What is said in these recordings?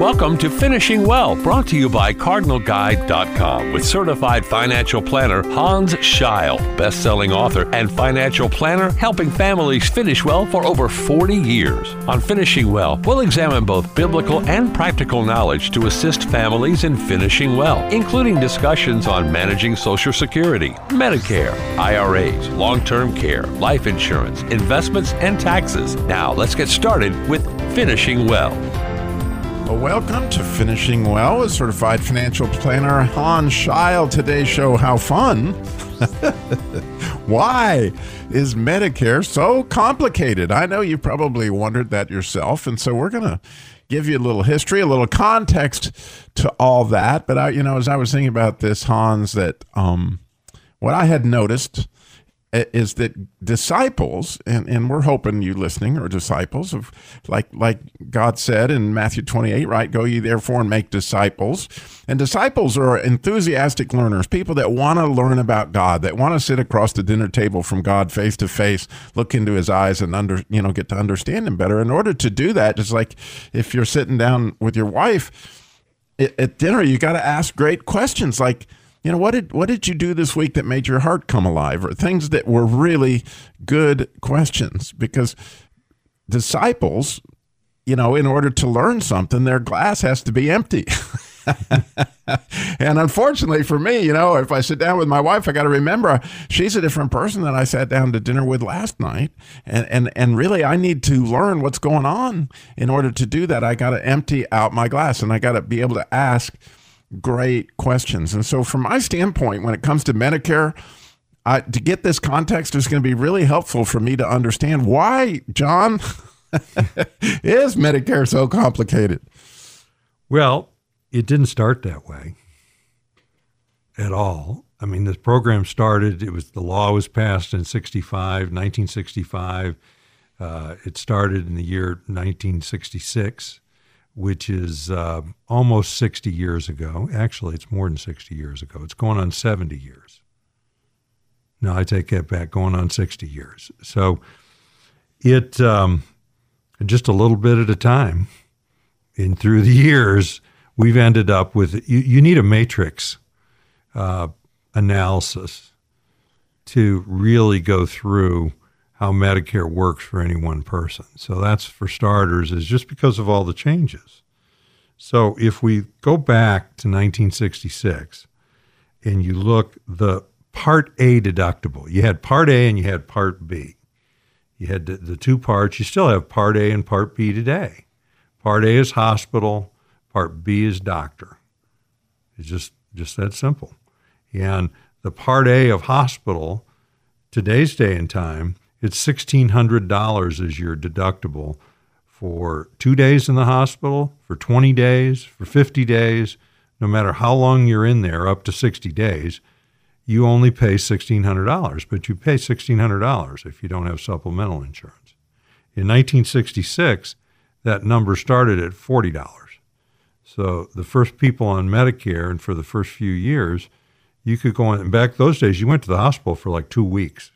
Welcome to Finishing Well, brought to you by CardinalGuide.com with certified financial planner Hans Scheil, best-selling author and financial planner helping families finish well for over 40 years. On Finishing Well, we'll examine both biblical and practical knowledge to assist families in finishing well, including discussions on managing Social Security, Medicare, IRAs, long-term care, life insurance, investments, and taxes. Now, let's get started with Finishing Well. Well, welcome to Finishing Well with certified financial planner Hans Scheil. Today's show, How Fun? Why is Medicare so complicated? I know you probably wondered that yourself. And so we're going to give you a little history, a little context to all that. But I, you know, as I was thinking about this, Hans, that um, what I had noticed Uh, is that disciples, and, and we're hoping you listening are disciples of like like God said in Matthew 28, right? Go ye therefore and make disciples. And disciples are enthusiastic learners, people that want to learn about God, that want to sit across the dinner table from God face to face, look into his eyes and under you know get to understand him better. In order to do that, just like if you're sitting down with your wife at dinner, you got to ask great questions like you know what did what did you do this week that made your heart come alive? Or things that were really good questions? Because disciples you know in order to learn something their glass has to be empty. And unfortunately for me you know if i sit down with my wife i got to remember she's a different person than i sat down to dinner with last night. And and and really i need to learn what's going on. In order to do that i got to empty out my glass and i got to be able to ask great questions. And so, from my standpoint, when it comes to Medicare, I, to get this context is going to be really helpful for me to understand why, John, is Medicare so complicated? Well, it didn't start that way at all. I mean, this program started, it was the law was passed in 65, 1965. Uh, it started in the year 1966 which is uh, almost 60 years ago. Actually, it's more than 60 years ago. It's going on 70 years. No, I take that back, going on 60 years. So it, um, just a little bit at a time, and through the years, we've ended up with you, you need a matrix uh, analysis to really go through how Medicare works for any one person. So that's for starters, is just because of all the changes. So if we go back to 1966 and you look the Part A deductible, you had Part A and you had Part B. You had the, the two parts. You still have Part A and Part B today. Part A is hospital. Part B is doctor. It's just just that simple. And the Part A of hospital, today's day and time, it's $1,600 as your deductible for two days in the hospital, for 20 days, for 50 days, no matter how long you're in there, up to 60 days, you only pay $1,600, but you pay $1,600 if you don't have supplemental insurance. In 1966, that number started at $40. So the first people on Medicare, and for the first few years, you could go in. Back those days, you went to the hospital for like two weeks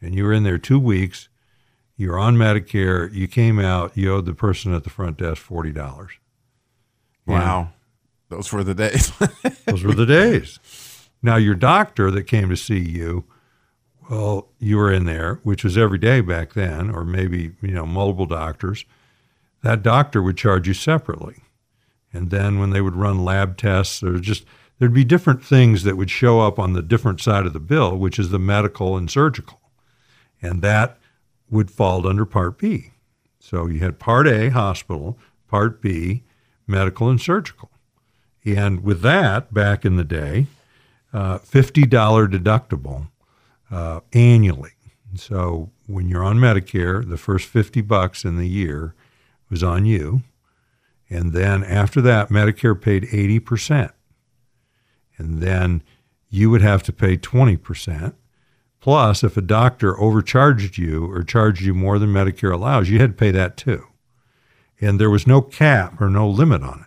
and you were in there two weeks, you were on Medicare, you came out, you owed the person at the front desk forty dollars. Wow. Those were the days. those were the days. Now your doctor that came to see you, well, you were in there, which was every day back then, or maybe, you know, multiple doctors. That doctor would charge you separately. And then when they would run lab tests, there just there'd be different things that would show up on the different side of the bill, which is the medical and surgical and that would fall under Part B. So you had Part A, hospital, Part B, medical and surgical. And with that, back in the day, uh, $50 deductible uh, annually. So when you're on Medicare, the first 50 bucks in the year was on you. And then after that, Medicare paid 80%. And then you would have to pay 20%. Plus, if a doctor overcharged you or charged you more than Medicare allows, you had to pay that too. And there was no cap or no limit on it.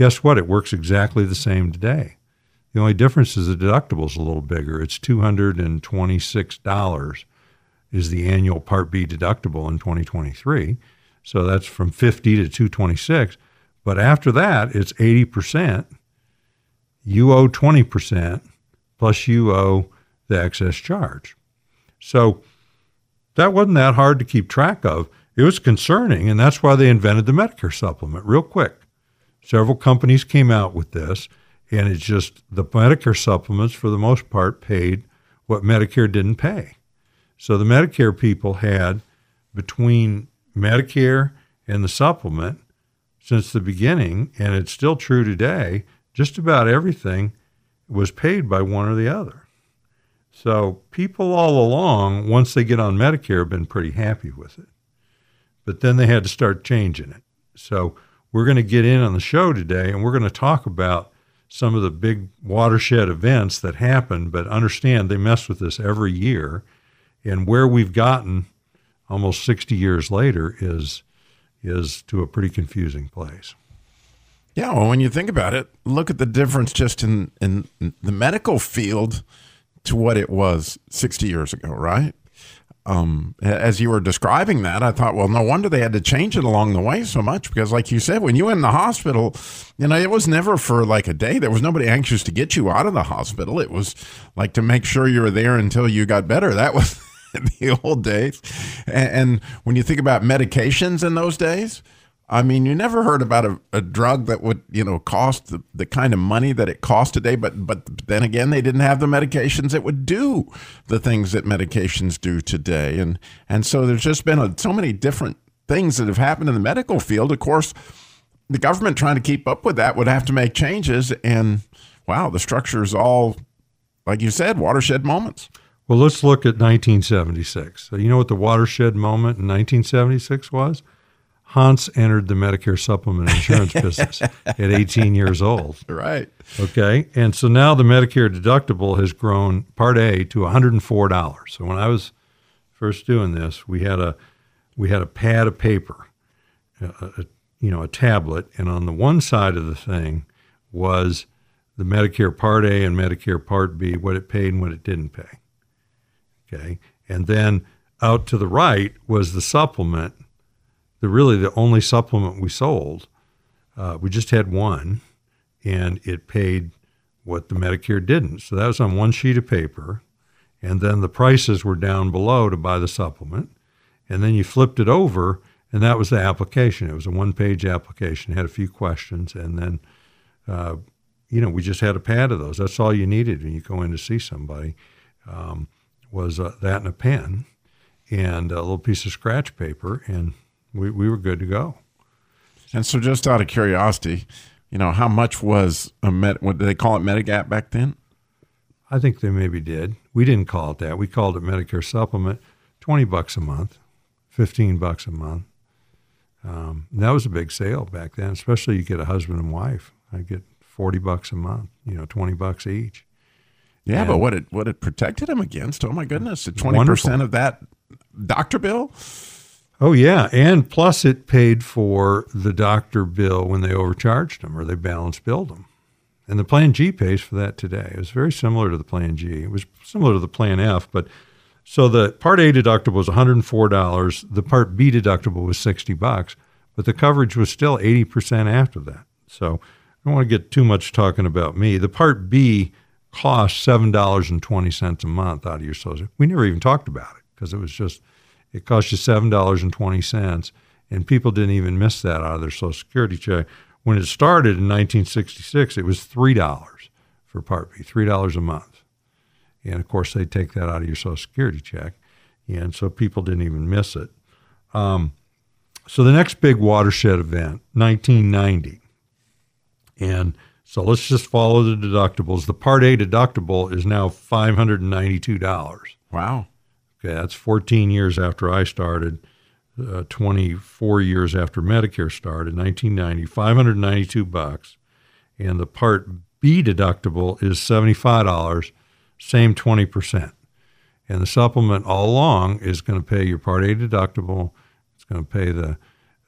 Guess what? It works exactly the same today. The only difference is the deductible is a little bigger. It's $226 is the annual Part B deductible in 2023. So that's from 50 to 226. But after that, it's 80%. You owe 20% plus you owe the excess charge. So that wasn't that hard to keep track of. It was concerning, and that's why they invented the Medicare supplement real quick. Several companies came out with this, and it's just the Medicare supplements, for the most part, paid what Medicare didn't pay. So the Medicare people had between Medicare and the supplement since the beginning, and it's still true today, just about everything was paid by one or the other. So people all along, once they get on Medicare, have been pretty happy with it. But then they had to start changing it. So we're going to get in on the show today and we're going to talk about some of the big watershed events that happen, but understand they mess with this every year. And where we've gotten almost 60 years later is is to a pretty confusing place. Yeah, well, when you think about it, look at the difference just in, in the medical field to what it was 60 years ago, right? Um, as you were describing that, I thought, well, no wonder they had to change it along the way so much because, like you said, when you went in the hospital, you know, it was never for like a day. There was nobody anxious to get you out of the hospital. It was like to make sure you were there until you got better. That was the old days. And, and when you think about medications in those days, I mean, you never heard about a, a drug that would, you know, cost the, the kind of money that it costs today. But but then again, they didn't have the medications that would do the things that medications do today. And and so there's just been a, so many different things that have happened in the medical field. Of course, the government trying to keep up with that would have to make changes. And wow, the structure is all, like you said, watershed moments. Well, let's look at 1976. So you know what the watershed moment in 1976 was? Hans entered the Medicare supplement insurance business at 18 years old. Right. Okay. And so now the Medicare deductible has grown Part A to $104. So when I was first doing this, we had a we had a pad of paper, a, a, you know, a tablet, and on the one side of the thing was the Medicare Part A and Medicare Part B, what it paid and what it didn't pay. Okay. And then out to the right was the supplement the really the only supplement we sold. Uh, we just had one, and it paid what the Medicare didn't. So that was on one sheet of paper, and then the prices were down below to buy the supplement, and then you flipped it over, and that was the application. It was a one-page application. It had a few questions, and then. Uh, you know, we just had a pad of those. That's all you needed when you go in to see somebody. Um, was uh, that and a pen, and a little piece of scratch paper, and we, we were good to go. And so, just out of curiosity, you know, how much was a med? What did they call it Medigap back then? I think they maybe did. We didn't call it that. We called it Medicare Supplement. Twenty bucks a month, fifteen bucks a month. Um, that was a big sale back then, especially you get a husband and wife. I get forty bucks a month. You know, twenty bucks each. Yeah, and but what it what it protected him against? Oh my goodness, twenty percent of that doctor bill. Oh yeah, and plus it paid for the doctor bill when they overcharged them or they balance billed them. And the Plan G pays for that today. It was very similar to the Plan G. It was similar to the Plan F, but so the Part A deductible was $104. The Part B deductible was 60 bucks, but the coverage was still 80% after that. So I don't want to get too much talking about me. The Part B cost $7.20 a month out of your social. We never even talked about it because it was just it cost you seven dollars and people didn't even miss that out of their Social Security check. When it started in 1966, it was three dollars for Part B, three dollars a month, and of course they take that out of your Social Security check, and so people didn't even miss it. Um, so the next big watershed event, 1990, and so let's just follow the deductibles. The Part A deductible is now $592. Wow. Okay, that's 14 years after I started, uh, 24 years after Medicare started, 1990, 592 bucks, and the Part B deductible is $75, same 20%. And the supplement all along is going to pay your Part A deductible. It's going to pay the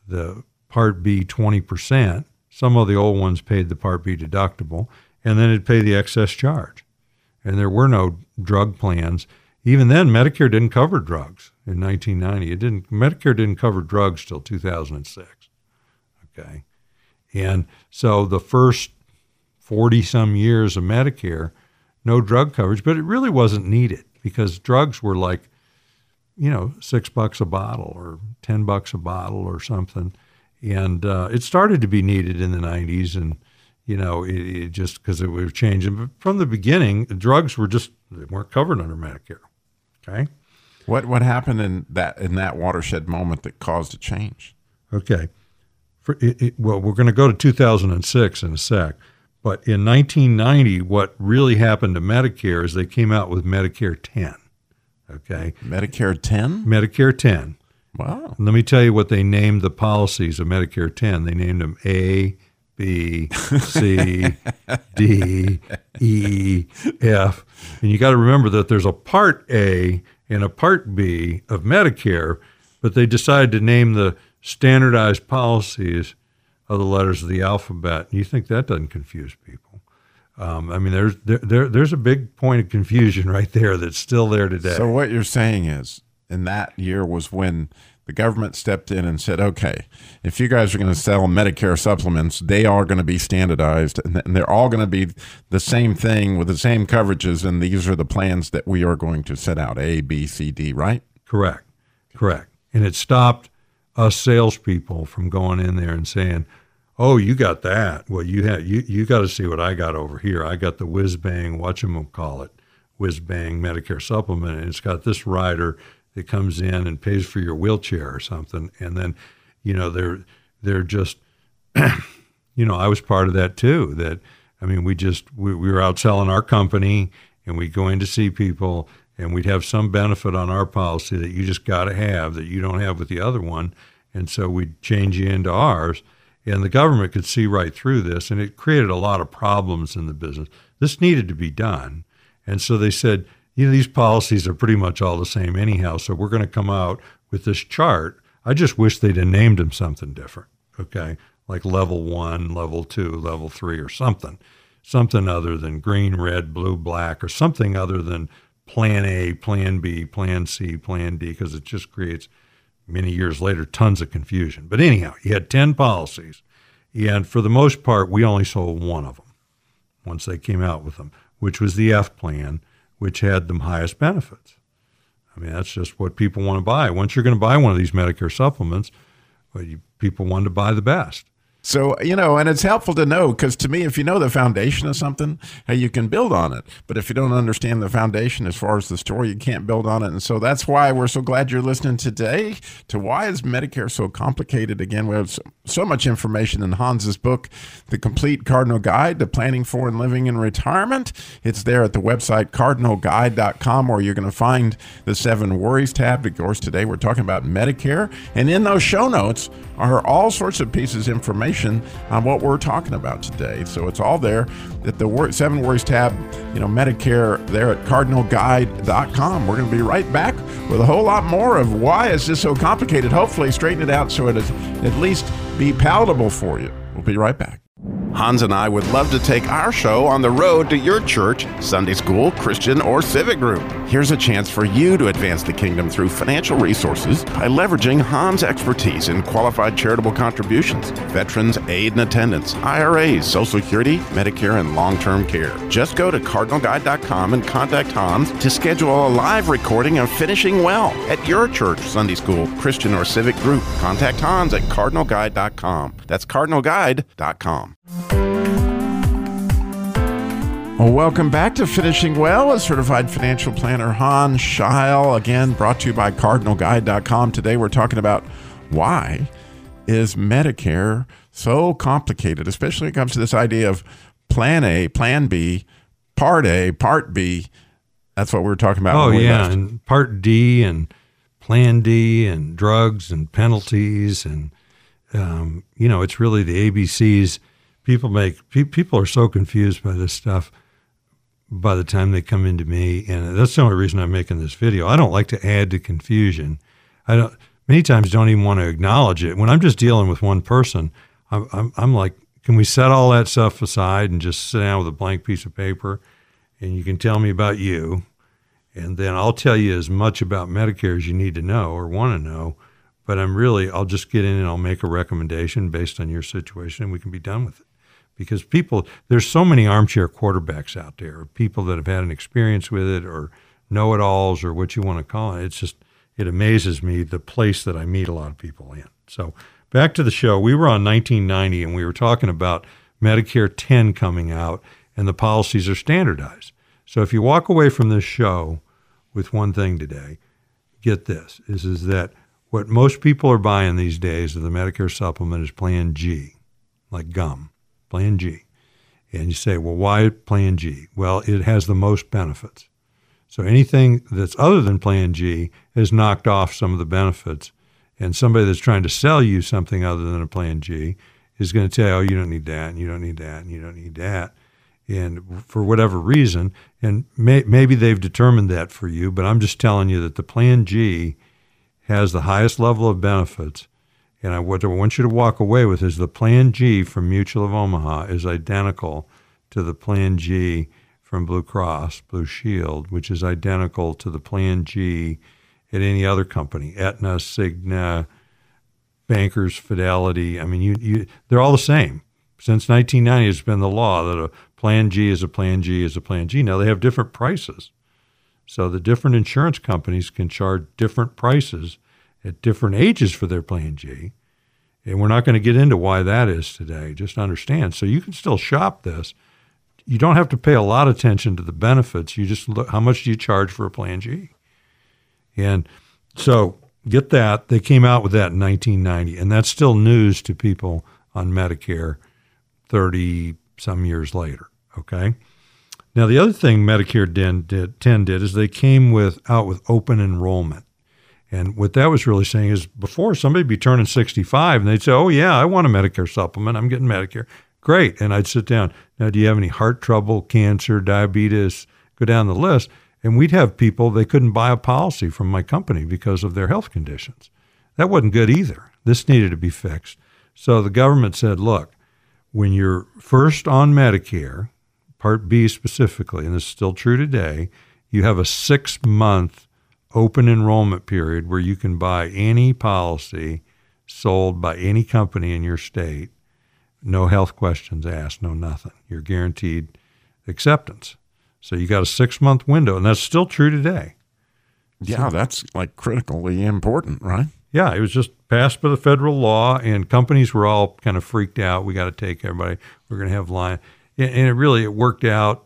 the Part B 20%. Some of the old ones paid the Part B deductible, and then it'd pay the excess charge. And there were no drug plans. Even then, Medicare didn't cover drugs in 1990. It didn't. Medicare didn't cover drugs till 2006. Okay, and so the first 40 some years of Medicare, no drug coverage, but it really wasn't needed because drugs were like, you know, six bucks a bottle or 10 bucks a bottle or something. And uh, it started to be needed in the 90s. And, you know, it, it just because it was changing. But from the beginning, drugs were just, they weren't covered under Medicare. Okay. What, what happened in that, in that watershed moment that caused a change? Okay. For, it, it, well, we're going to go to 2006 in a sec. But in 1990, what really happened to Medicare is they came out with Medicare 10. Okay. Medicare 10? Medicare 10. Wow. And let me tell you what they named the policies of Medicare 10. They named them A, B, C, D, E, F. And you got to remember that there's a Part A and a Part B of Medicare, but they decided to name the standardized policies of the letters of the alphabet. And you think that doesn't confuse people? Um, I mean, there's there, there, there's a big point of confusion right there that's still there today. So what you're saying is, in that year was when the government stepped in and said, okay, if you guys are going to sell Medicare supplements, they are going to be standardized and they're all going to be the same thing with the same coverages. And these are the plans that we are going to set out A, B, C, D, right? Correct. Correct. And it stopped us salespeople from going in there and saying, "Oh, you got that? Well, you have you you got to see what I got over here. I got the whiz bang, what you call it, whiz bang Medicare supplement, and it's got this rider that comes in and pays for your wheelchair or something, and then, you know, they're they're just, you know, I was part of that too. That I mean, we just we, we were out selling our company, and we go in to see people and we'd have some benefit on our policy that you just got to have that you don't have with the other one. And so we'd change you into ours. And the government could see right through this, and it created a lot of problems in the business. This needed to be done. And so they said, you know, these policies are pretty much all the same anyhow. So we're going to come out with this chart. I just wish they'd have named them something different, okay? Like level one, level two, level three, or something. Something other than green, red, blue, black, or something other than plan A, plan B, plan C, plan D, because it just creates many years later tons of confusion. But anyhow, you had 10 policies, and for the most part, we only sold one of them once they came out with them, which was the F plan, which had the highest benefits. I mean, that's just what people want to buy. Once you're going to buy one of these Medicare supplements, well, you, people want to buy the best. So, you know, and it's helpful to know because to me, if you know the foundation of something, hey, you can build on it. But if you don't understand the foundation as far as the story, you can't build on it. And so that's why we're so glad you're listening today to why is Medicare so complicated? Again, we have so, much information in Hans's book, The Complete Cardinal Guide to Planning for and Living in Retirement. It's there at the website cardinalguide.com where you're going to find the seven worries tab. Of course, today we're talking about Medicare. And in those show notes are all sorts of pieces of information on what we're talking about today. So it's all there at the Seven Worries tab, you know, Medicare there at cardinalguide.com. We're going to be right back with a whole lot more of why is this so complicated. Hopefully, straighten it out so it is at least be palatable for you. We'll be right back. Hans and I would love to take our show on the road to your church, Sunday school, Christian, or civic group. Here's a chance for you to advance the kingdom through financial resources by leveraging Hans' expertise in qualified charitable contributions, veterans aid and attendance, IRAs, Social Security, Medicare, and long term care. Just go to cardinalguide.com and contact Hans to schedule a live recording of Finishing Well at your church, Sunday school, Christian, or civic group. Contact Hans at cardinalguide.com. That's cardinalguide.com. Well, welcome back to Finishing Well, a certified financial planner, Hans Scheil. Again, brought to you by CardinalGuide.com. Today we're talking about why is Medicare so complicated, especially when it comes to this idea of Plan A, Plan B, Part A, Part B. That's what we were talking about. Oh, yeah. And Part D and Plan D and drugs and penalties. And, um, you know, it's really the ABCs people make pe- people are so confused by this stuff by the time they come into me, and that's the only reason I'm making this video. I don't like to add to confusion. I don't many times don't even want to acknowledge it. When I'm just dealing with one person, I'm, I'm, I'm like, can we set all that stuff aside and just sit down with a blank piece of paper, and you can tell me about you, and then I'll tell you as much about Medicare as you need to know or want to know. But I'm really, I'll just get in and I'll make a recommendation based on your situation, and we can be done with it because people there's so many armchair quarterbacks out there, people that have had an experience with it or know-it-alls or what you want to call it. It's just it amazes me the place that I meet a lot of people in. So back to the show, we were on 1990 and we were talking about Medicare 10 coming out and the policies are standardized. So if you walk away from this show with one thing today, get this is is that what most people are buying these days of the Medicare supplement is Plan G, like gum. Plan G. And you say, well, why Plan G? Well, it has the most benefits. So anything that's other than Plan G has knocked off some of the benefits. And somebody that's trying to sell you something other than a Plan G is going to tell you, oh, you don't need that, and you don't need that, and you don't need that. And for whatever reason, and may, maybe they've determined that for you, but I'm just telling you that the Plan G has the highest level of benefits and I, what I want you to walk away with is the Plan G from Mutual of Omaha is identical to the Plan G from Blue Cross Blue Shield, which is identical to the Plan G at any other company, Aetna, Cigna, Bankers, Fidelity. I mean, you, you, they're all the same. Since 1990, it's been the law that a Plan G is a Plan G is a Plan G. Now they have different prices. So the different insurance companies can charge different prices at different ages for their Plan G. And we're not going to get into why that is today. Just understand. So you can still shop this. You don't have to pay a lot of attention to the benefits. You just look how much do you charge for a Plan G? And so get that. They came out with that in 1990, and that's still news to people on Medicare 30 some years later. Okay. Now the other thing Medicare did, 10 did is they came with out with open enrollment. And what that was really saying is before somebody would be turning 65 and they'd say, Oh, yeah, I want a Medicare supplement. I'm getting Medicare. Great. And I'd sit down. Now, do you have any heart trouble, cancer, diabetes? Go down the list. And we'd have people, they couldn't buy a policy from my company because of their health conditions. That wasn't good either. This needed to be fixed. So the government said, Look, when you're first on Medicare, Part B specifically, and this is still true today, you have a six month open enrollment period where you can buy any policy sold by any company in your state, no health questions asked, no nothing. You're guaranteed acceptance. So you got a six month window, and that's still true today. Yeah, so, that's like critically important, right? Yeah, it was just passed by the federal law, and companies were all kind of freaked out. We got to take everybody. We're going to have line, and it really it worked out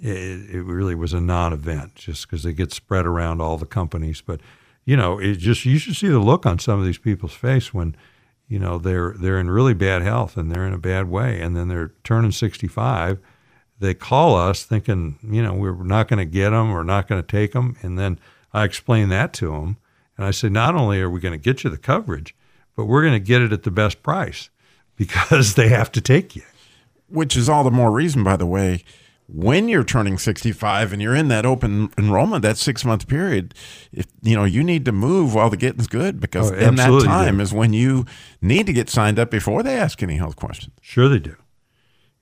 it, it really was a non-event just because they get spread around all the companies. But you know, it just you should see the look on some of these people's face when you know they're they're in really bad health and they're in a bad way, and then they're turning 65. They call us thinking, you know, we're not going to get them, we're not going to take them, and then I explain that to them, and I say, not only are we going to get you the coverage, but we're going to get it at the best price because they have to take you. Which is all the more reason, by the way, when you're turning 65 and you're in that open enrollment, that six month period, if you know you need to move while the getting's good because oh, in that time is when you need to get signed up before they ask any health questions. Sure, they do.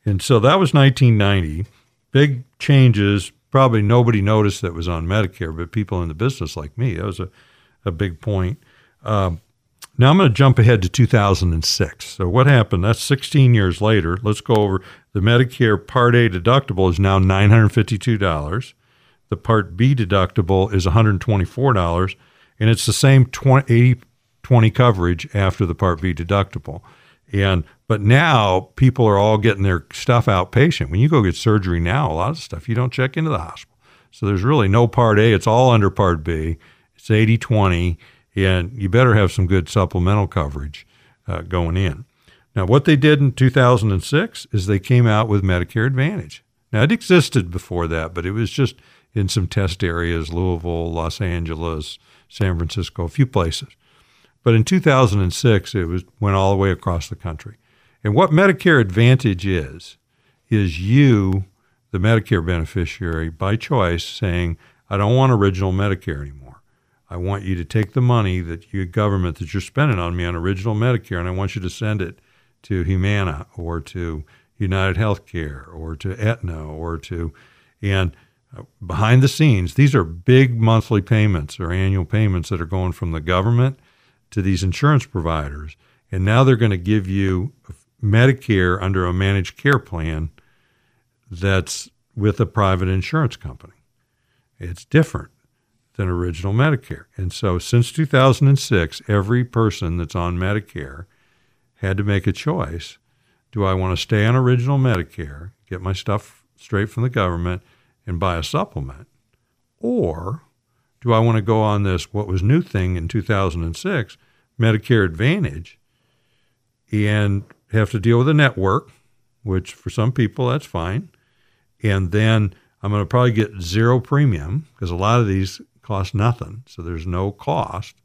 And so that was 1990. Big changes. Probably nobody noticed that was on Medicare, but people in the business like me, that was a, a big point. Um, now I'm going to jump ahead to 2006. So what happened? That's 16 years later. Let's go over the Medicare Part A deductible is now $952. The Part B deductible is $124, and it's the same 80 20 coverage after the Part B deductible. And but now people are all getting their stuff outpatient. When you go get surgery now, a lot of stuff you don't check into the hospital. So there's really no Part A. It's all under Part B. It's 80 20 and you better have some good supplemental coverage uh, going in. Now, what they did in 2006 is they came out with Medicare Advantage. Now, it existed before that, but it was just in some test areas Louisville, Los Angeles, San Francisco, a few places. But in 2006, it was went all the way across the country. And what Medicare Advantage is, is you, the Medicare beneficiary, by choice, saying, I don't want original Medicare anymore. I want you to take the money that your government that you're spending on me on original Medicare, and I want you to send it to Humana or to United Healthcare or to Aetna or to, and uh, behind the scenes, these are big monthly payments or annual payments that are going from the government to these insurance providers. And now they're going to give you Medicare under a managed care plan that's with a private insurance company. It's different than original Medicare. And so since 2006, every person that's on Medicare had to make a choice. Do I want to stay on original Medicare, get my stuff straight from the government, and buy a supplement? Or do I want to go on this, what was new thing in 2006, Medicare Advantage, and have to deal with a network, which for some people that's fine. And then I'm going to probably get zero premium because a lot of these cost nothing. So there's no cost.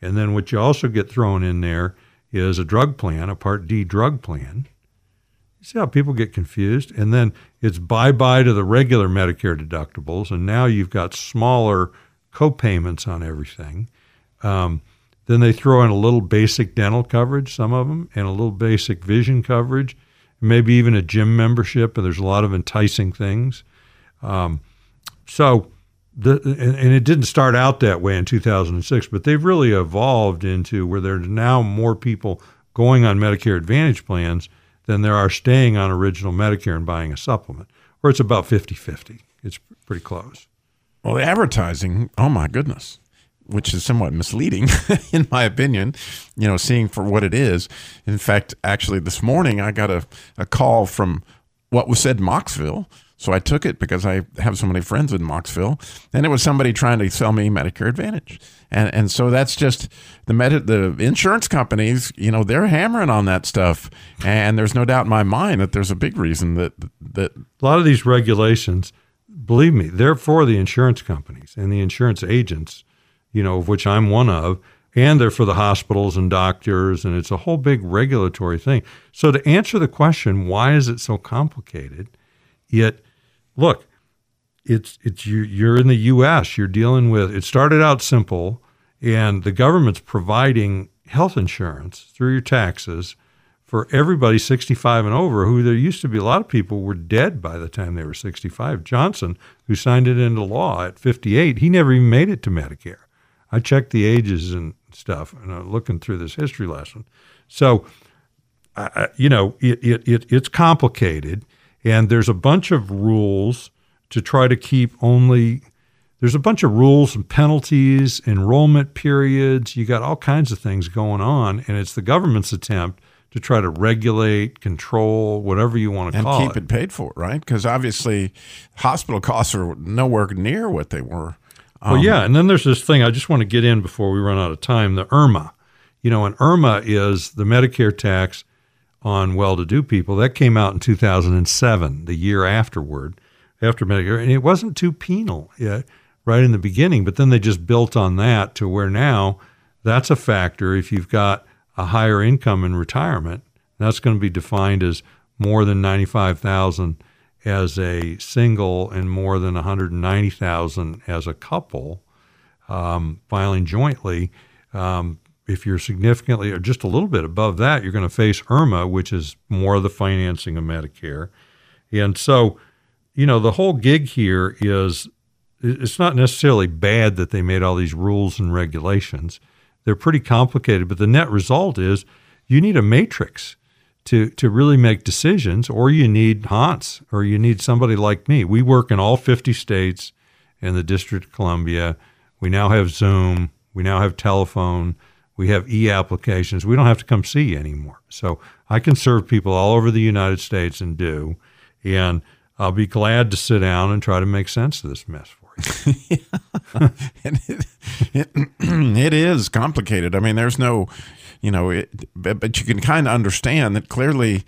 And then what you also get thrown in there is a drug plan, a Part D drug plan. You see how people get confused? And then it's bye bye to the regular Medicare deductibles. And now you've got smaller co-payments on everything. Um, then they throw in a little basic dental coverage, some of them, and a little basic vision coverage, maybe even a gym membership. And there's a lot of enticing things. Um, so, the, and, and, it didn't start out that way in 2006, but they've really evolved into where there's now more people going on Medicare Advantage plans than there are staying on original Medicare and buying a supplement, where it's about 50 50. It's pretty close. Well, the advertising, oh my goodness which is somewhat misleading, in my opinion, you know, seeing for what it is. In fact, actually, this morning I got a, a call from what was said in Mocksville. So I took it because I have so many friends in Mocksville, and it was somebody trying to sell me Medicare Advantage, and and so that's just the med- the insurance companies, you know, they're hammering on that stuff, and there's no doubt in my mind that there's a big reason that that a lot of these regulations, believe me, they're for the insurance companies and the insurance agents you know, of which I'm one of, and they're for the hospitals and doctors, and it's a whole big regulatory thing. So to answer the question, why is it so complicated? Yet, look, it's it's you, you're in the U.S. You're dealing with. It started out simple, and the government's providing health insurance through your taxes for everybody 65 and over who there used to be a lot of people were dead by the time they were 65 johnson who signed it into law at 58 he never even made it to medicare I checked the ages and stuff, and I'm looking through this history lesson. So, uh, you know, it, it, it, it's complicated, and there's a bunch of rules to try to keep only. There's a bunch of rules and penalties, enrollment periods. You got all kinds of things going on, and it's the government's attempt to try to regulate, control, whatever you want to and call it, and keep it paid for, right? Because obviously, hospital costs are nowhere near what they were well, um, yeah, and then there's this thing I just want to get in before we run out of time. The IRMAA. you know, and IRMAA is the Medicare tax on well-to-do people. That came out in 2007, the year afterward, after Medicare, and it wasn't too penal yet, right in the beginning. But then they just built on that to where now that's a factor. If you've got a higher income in retirement, that's going to be defined as more than ninety-five thousand as a single and more than 190,000 as a couple um, filing jointly. Um, if you're significantly or just a little bit above that, you're going to face IRMAA, which is more of the financing of Medicare. And so, you know, the whole gig here is it's not necessarily bad that they made all these rules and regulations. They're pretty complicated, but the net result is you need a matrix to to really make decisions, or you need Hans, or you need somebody like me. We work in all 50 states and the District of Columbia. We now have Zoom. We now have telephone. We have e applications. We don't have to come see you anymore. So I can serve people all over the United States and do. And I'll be glad to sit down and try to make sense of this mess for you. it, it, it is complicated. I mean, there's no you know, it, but, but you can kind of understand that clearly,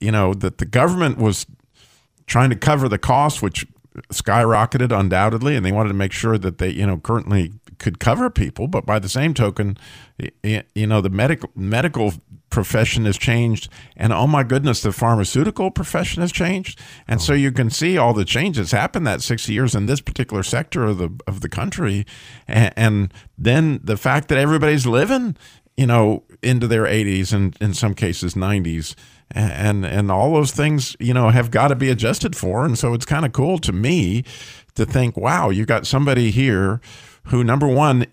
you know, that the government was trying to cover the cost, which skyrocketed undoubtedly, and they wanted to make sure that they, you know, currently could cover people. But by the same token, you know, the medical medical profession has changed and oh my goodness the pharmaceutical profession has changed. And so oh. you can see all the changes happened that 60 years in this particular sector of the of the country. And, and then the fact that everybody's living you know into their 80s and in some cases 90s and and all those things you know have got to be adjusted for. And so it's kind of cool to me to think wow you got somebody here who number one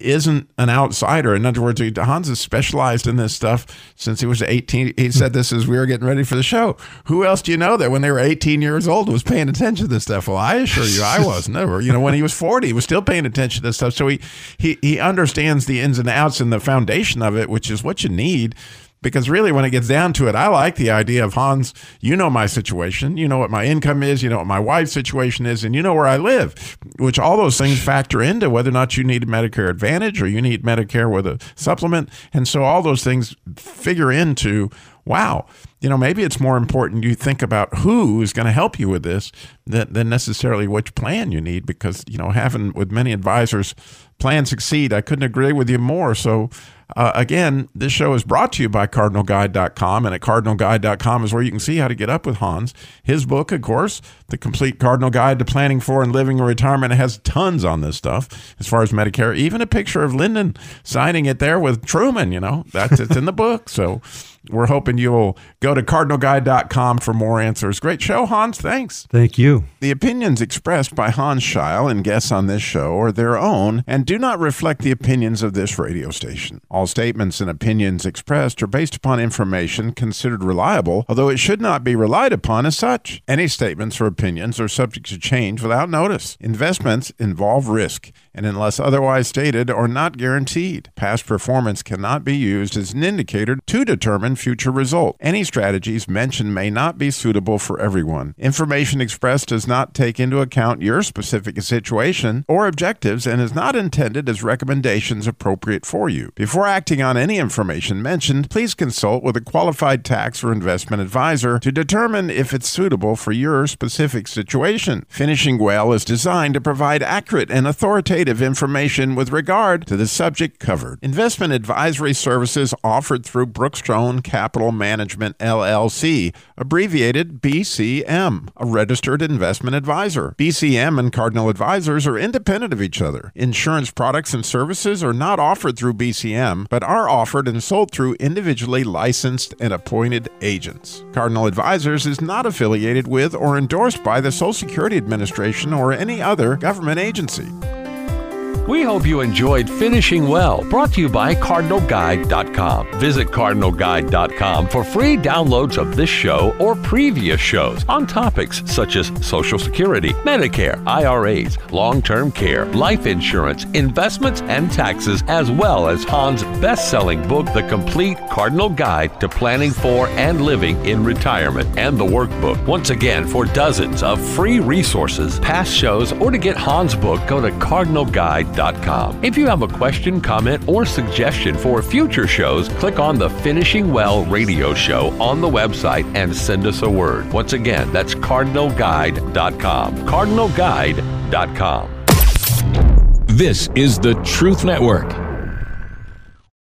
isn't an outsider. In other words, Hans has specialized in this stuff since he was 18. He said this as we were getting ready for the show. Who else do you know that when they were 18 years old was paying attention to this stuff? Well, I assure you, I was never. You know, when he was 40, he was still paying attention to this stuff. So he he he understands the ins and outs and the foundation of it, which is what you need because really, when it gets down to it, I like the idea of Hans, you know my situation. You know what my income is. You know what my wife's situation is. And you know where I live, which all those things factor into whether or not you need Medicare Advantage or you need Medicare with a supplement. And so all those things figure into wow, you know, maybe it's more important you think about who is going to help you with this than, than necessarily which plan you need because, you know, having with many advisors, plan succeed. I couldn't agree with you more. So, uh, again, this show is brought to you by CardinalGuide.com, and at CardinalGuide.com is where you can see how to get up with Hans. His book, of course, The Complete Cardinal Guide to Planning for and Living in Retirement, has tons on this stuff as far as Medicare. Even a picture of Lyndon signing it there with Truman, you know, that's it's in the book. So, we're hoping you'll go to cardinalguide.com for more answers. Great show, Hans. Thanks. Thank you. The opinions expressed by Hans Scheil and guests on this show are their own and do not reflect the opinions of this radio station. All statements and opinions expressed are based upon information considered reliable, although it should not be relied upon as such. Any statements or opinions are subject to change without notice. Investments involve risk and unless otherwise stated are not guaranteed. Past performance cannot be used as an indicator to determine future results. Any strategies mentioned may not be suitable for everyone. Information expressed does not take into account your specific situation or objectives and is not intended as recommendations appropriate for you. Before acting on any information mentioned, please consult with a qualified tax or investment advisor to determine if it's suitable for your specific situation. Finishing Well is designed to provide accurate and authoritative information with regard to the subject covered. Investment advisory services offered through Brookstone Capital Management LLC, abbreviated BCM, a registered investment advisor. BCM and Cardinal Advisors are independent of each other. Insurance products and services are not offered through BCM, but are offered and sold through individually licensed and appointed agents. Cardinal Advisors is not affiliated with or endorsed by the Social Security Administration or any other government agency. We hope you enjoyed Finishing Well, brought to you by CardinalGuide.com. Visit CardinalGuide.com for free downloads of this show or previous shows on topics such as Social Security, Medicare, IRAs, long term care, life insurance, investments, and taxes, as well as Hans' best selling book, The Complete Cardinal Guide to Planning for and Living in Retirement, and the workbook. Once again, for dozens of free resources, past shows, or to get Hans' book, go to CardinalGuide.com if you have a question, comment, or suggestion for future shows, click on the Finishing Well radio show on the website and send us a word. Once again, that's cardinalguide.com. Cardinalguide.com. This is the Truth Network.